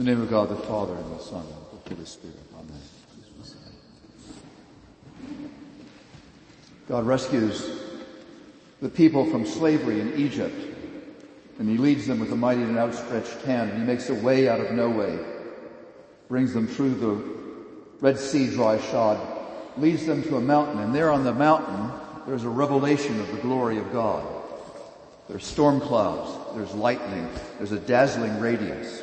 In the name of God the Father and the Son and the Holy Spirit. Amen. God rescues the people from slavery in Egypt and he leads them with a mighty and outstretched hand and he makes a way out of no way, brings them through the Red Sea dry shod, leads them to a mountain and there on the mountain there's a revelation of the glory of God. There's storm clouds, there's lightning, there's a dazzling radiance.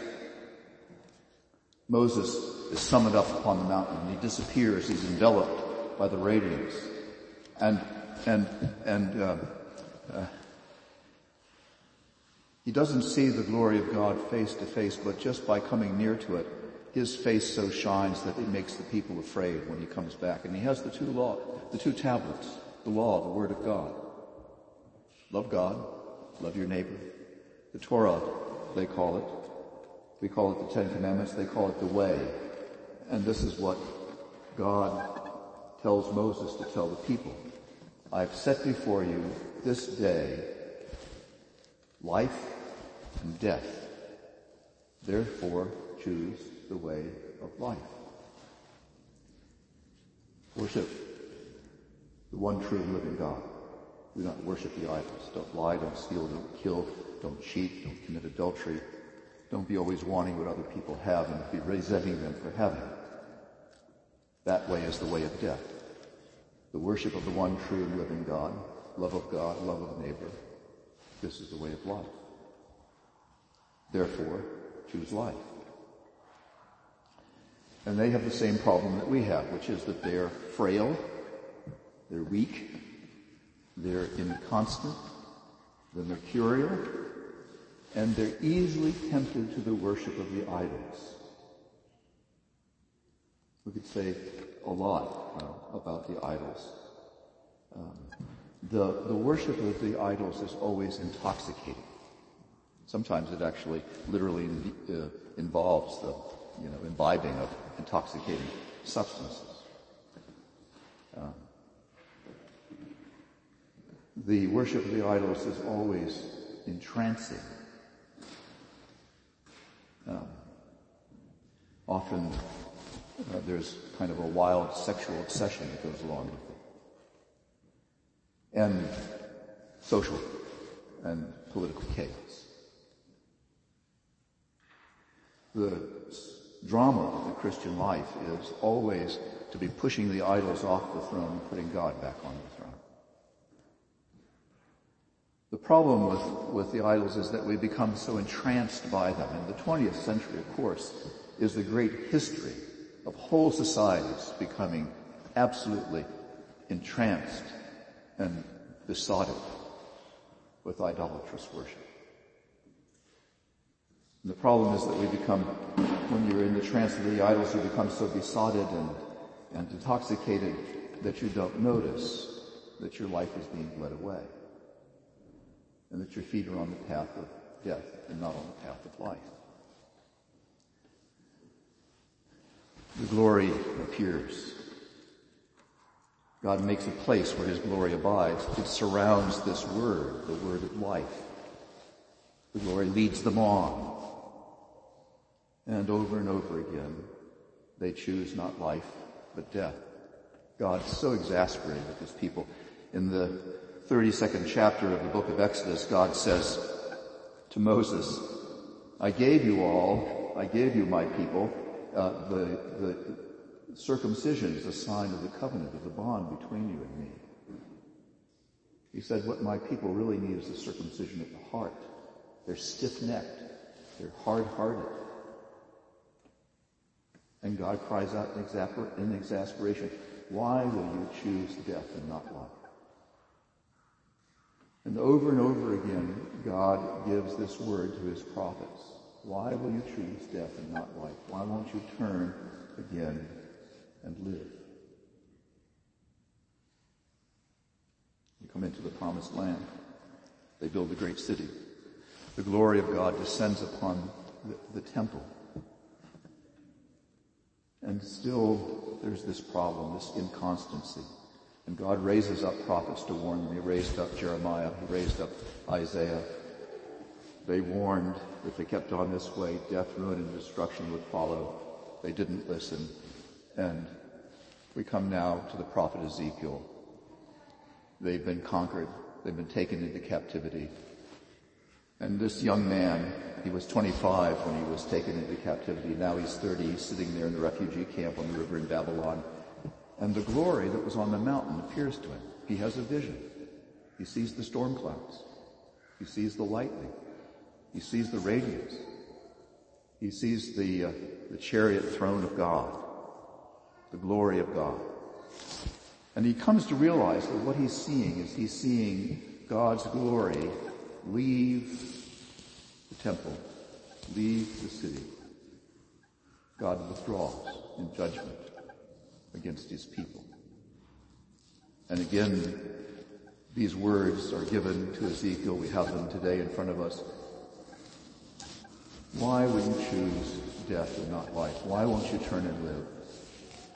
Moses is summoned up upon the mountain and he disappears, he's enveloped by the radiance. And, and, and, uh, uh, he doesn't see the glory of God face to face, but just by coming near to it, his face so shines that it makes the people afraid when he comes back. And he has the two law, the two tablets, the law, the word of God. Love God, Love your neighbor. The Torah, they call it. We call it the Ten Commandments. They call it the way. And this is what God tells Moses to tell the people. I've set before you this day life and death. Therefore, choose the way of life. Worship the one true living God. Do not worship the idols. Don't lie, don't steal, don't kill, don't cheat, don't commit adultery. Don't be always wanting what other people have and be resenting them for having it. That way is the way of death. The worship of the one true and living God, love of God, love of neighbor. This is the way of life. Therefore, choose life. And they have the same problem that we have, which is that they're frail, they're weak, they're inconstant, they're mercurial, and they're easily tempted to the worship of the idols. We could say a lot uh, about the idols. Um, the, the worship of the idols is always intoxicating. Sometimes it actually literally uh, involves the, you know, imbibing of intoxicating substances. Um, the worship of the idols is always entrancing. Um, often uh, there's kind of a wild sexual obsession that goes along with it. And social and political chaos. The drama of the Christian life is always to be pushing the idols off the throne and putting God back on the throne. The problem with, with the idols is that we become so entranced by them. In the 20th century, of course, is the great history of whole societies becoming absolutely entranced and besotted with idolatrous worship. And the problem is that we become, when you're in the trance of the idols, you become so besotted and, and intoxicated that you don't notice that your life is being led away and that your feet are on the path of death and not on the path of life. The glory appears. God makes a place where His glory abides. It surrounds this word, the word of life. The glory leads them on. And over and over again, they choose not life, but death. God's so exasperated with his people. In the 32nd chapter of the book of Exodus, God says to Moses, I gave you all, I gave you my people, uh, the, the circumcision is a sign of the covenant, of the bond between you and me. He said, what my people really need is the circumcision of the heart. They're stiff-necked. They're hard-hearted. And God cries out in, exasper- in exasperation, why will you choose death and not life? And over and over again, God gives this word to his prophets. Why will you choose death and not life? Why won't you turn again and live? You come into the promised land. They build a great city. The glory of God descends upon the, the temple. And still there's this problem, this inconstancy. And God raises up prophets to warn them. He raised up Jeremiah. He raised up Isaiah. They warned that if they kept on this way, death, ruin, and destruction would follow. They didn't listen. And we come now to the prophet Ezekiel. They've been conquered. They've been taken into captivity. And this young man, he was 25 when he was taken into captivity. Now he's 30. He's sitting there in the refugee camp on the river in Babylon. And the glory that was on the mountain appears to him. He has a vision. He sees the storm clouds. He sees the lightning. He sees the radiance. He sees the, uh, the chariot throne of God, the glory of God. And he comes to realize that what he's seeing is he's seeing God's glory leave the temple, leave the city. God withdraws in judgment against his people. And again, these words are given to Ezekiel. We have them today in front of us. Why would you choose death and not life? Why won't you turn and live?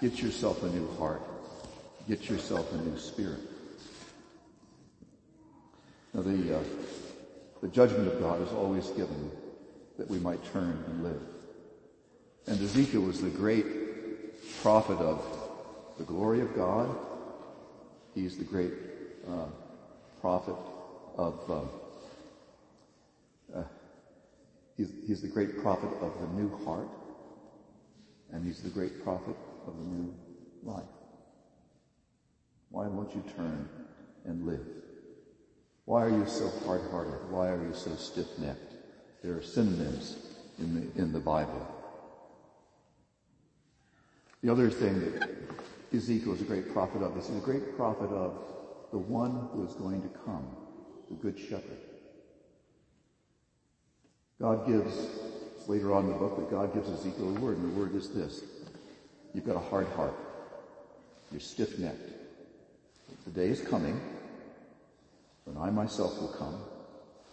Get yourself a new heart. Get yourself a new spirit. Now the, uh, the judgment of God is always given that we might turn and live. And Ezekiel was the great prophet of the glory of God. He's the great uh, prophet of um, uh, he's, he's the great prophet of the new heart, and he's the great prophet of the new life. Why won't you turn and live? Why are you so hard-hearted? Why are you so stiff-necked? There are synonyms in the, in the Bible. The other thing that Ezekiel is a great prophet of this, and a great prophet of the one who is going to come, the Good Shepherd. God gives, later on in the book, that God gives Ezekiel a word, and the word is this. You've got a hard heart. You're stiff-necked. The day is coming when I myself will come,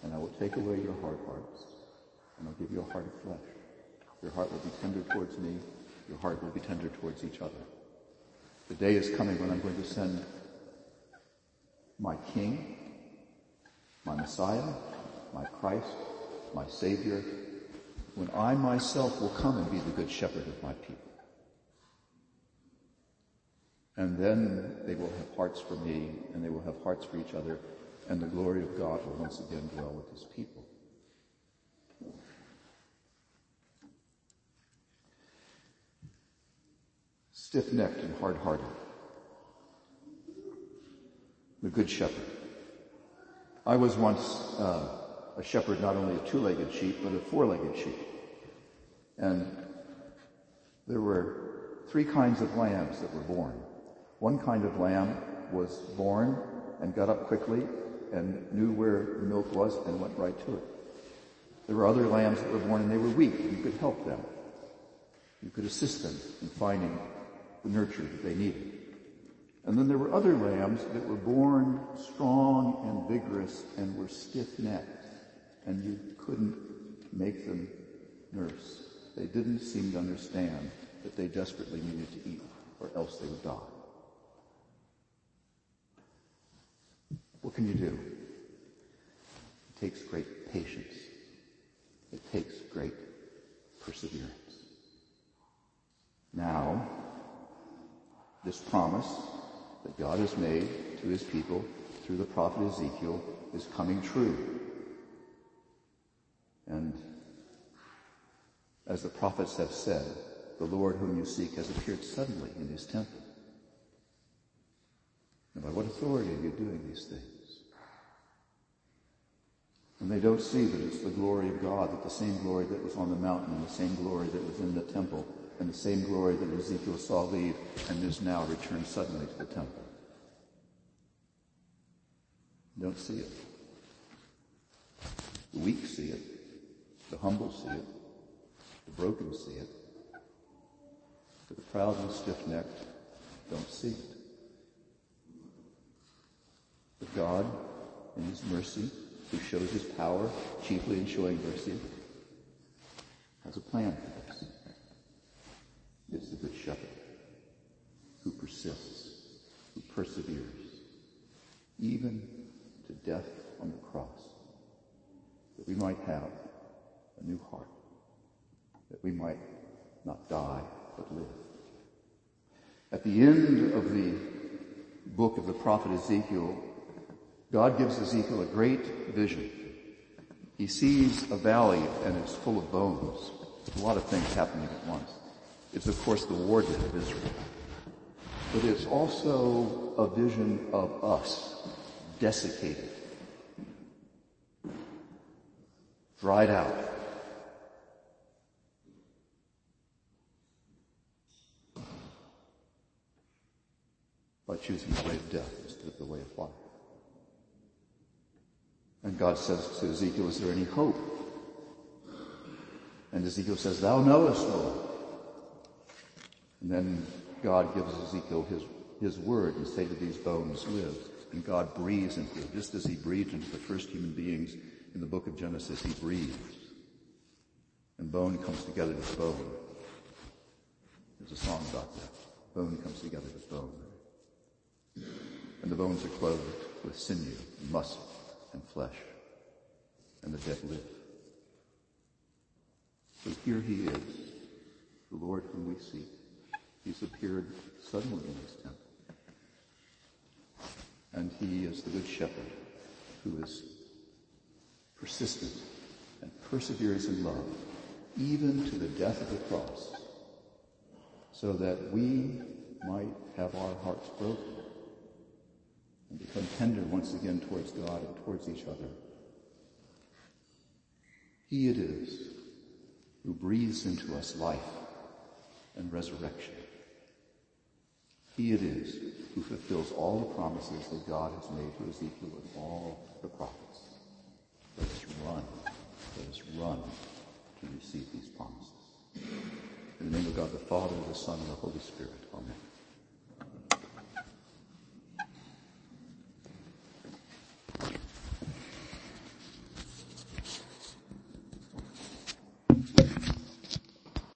and I will take away your hard hearts, and I'll give you a heart of flesh. Your heart will be tender towards me. Your heart will be tender towards each other. The day is coming when I'm going to send my King, my Messiah, my Christ, my Savior, when I myself will come and be the good shepherd of my people. And then they will have hearts for me, and they will have hearts for each other, and the glory of God will once again dwell with his people. Stiff-necked and hard-hearted the Good Shepherd. I was once uh, a shepherd, not only of two-legged sheep, but of four-legged sheep. And there were three kinds of lambs that were born. One kind of lamb was born and got up quickly and knew where the milk was and went right to it. There were other lambs that were born and they were weak. You could help them. You could assist them in finding the nurture that they needed. And then there were other lambs that were born strong and vigorous and were stiff-necked, and you couldn't make them nurse. They didn't seem to understand that they desperately needed to eat, or else they would die. What can you do? It takes great patience. It takes great perseverance. Now, this promise that God has made to his people through the prophet Ezekiel is coming true. And as the prophets have said, the Lord whom you seek has appeared suddenly in his temple. And by what authority are you doing these things? And they don't see that it's the glory of God, that the same glory that was on the mountain and the same glory that was in the temple and the same glory that Ezekiel saw leave and is now returned suddenly to the temple. Don't see it. The weak see it. The humble see it. The broken see it. But the proud and stiff-necked don't see it. But God, in His mercy, who shows His power chiefly in showing mercy, has a plan for this is the Good Shepherd who persists, who perseveres, even to death on the cross. that we might have a new heart, that we might not die, but live. At the end of the book of the prophet Ezekiel, God gives Ezekiel a great vision. He sees a valley and it's full of bones. A lot of things happening at once. It's of course the war dead of Israel. But it's also a vision of us, desiccated, dried out. By choosing the way of death instead of the way of life. And God says to Ezekiel, is there any hope? And Ezekiel says, thou knowest, Lord. And then God gives Ezekiel his, his word and say to these bones, live. And God breathes into it. Just as he breathed into the first human beings in the book of Genesis, he breathes. And bone comes together with bone. There's a song about that. Bone comes together with bone. And the bones are clothed with sinew and muscle and flesh. And the dead live. So here he is, the Lord whom we seek. He's appeared suddenly in his temple. And he is the good shepherd who is persistent and perseveres in love, even to the death of the cross, so that we might have our hearts broken and become tender once again towards God and towards each other. He it is who breathes into us life and resurrection. He it is who fulfills all the promises that God has made to Ezekiel and all the prophets. Let us run. Let us run to receive these promises. In the name of God the Father, the Son, and the Holy Spirit. Amen.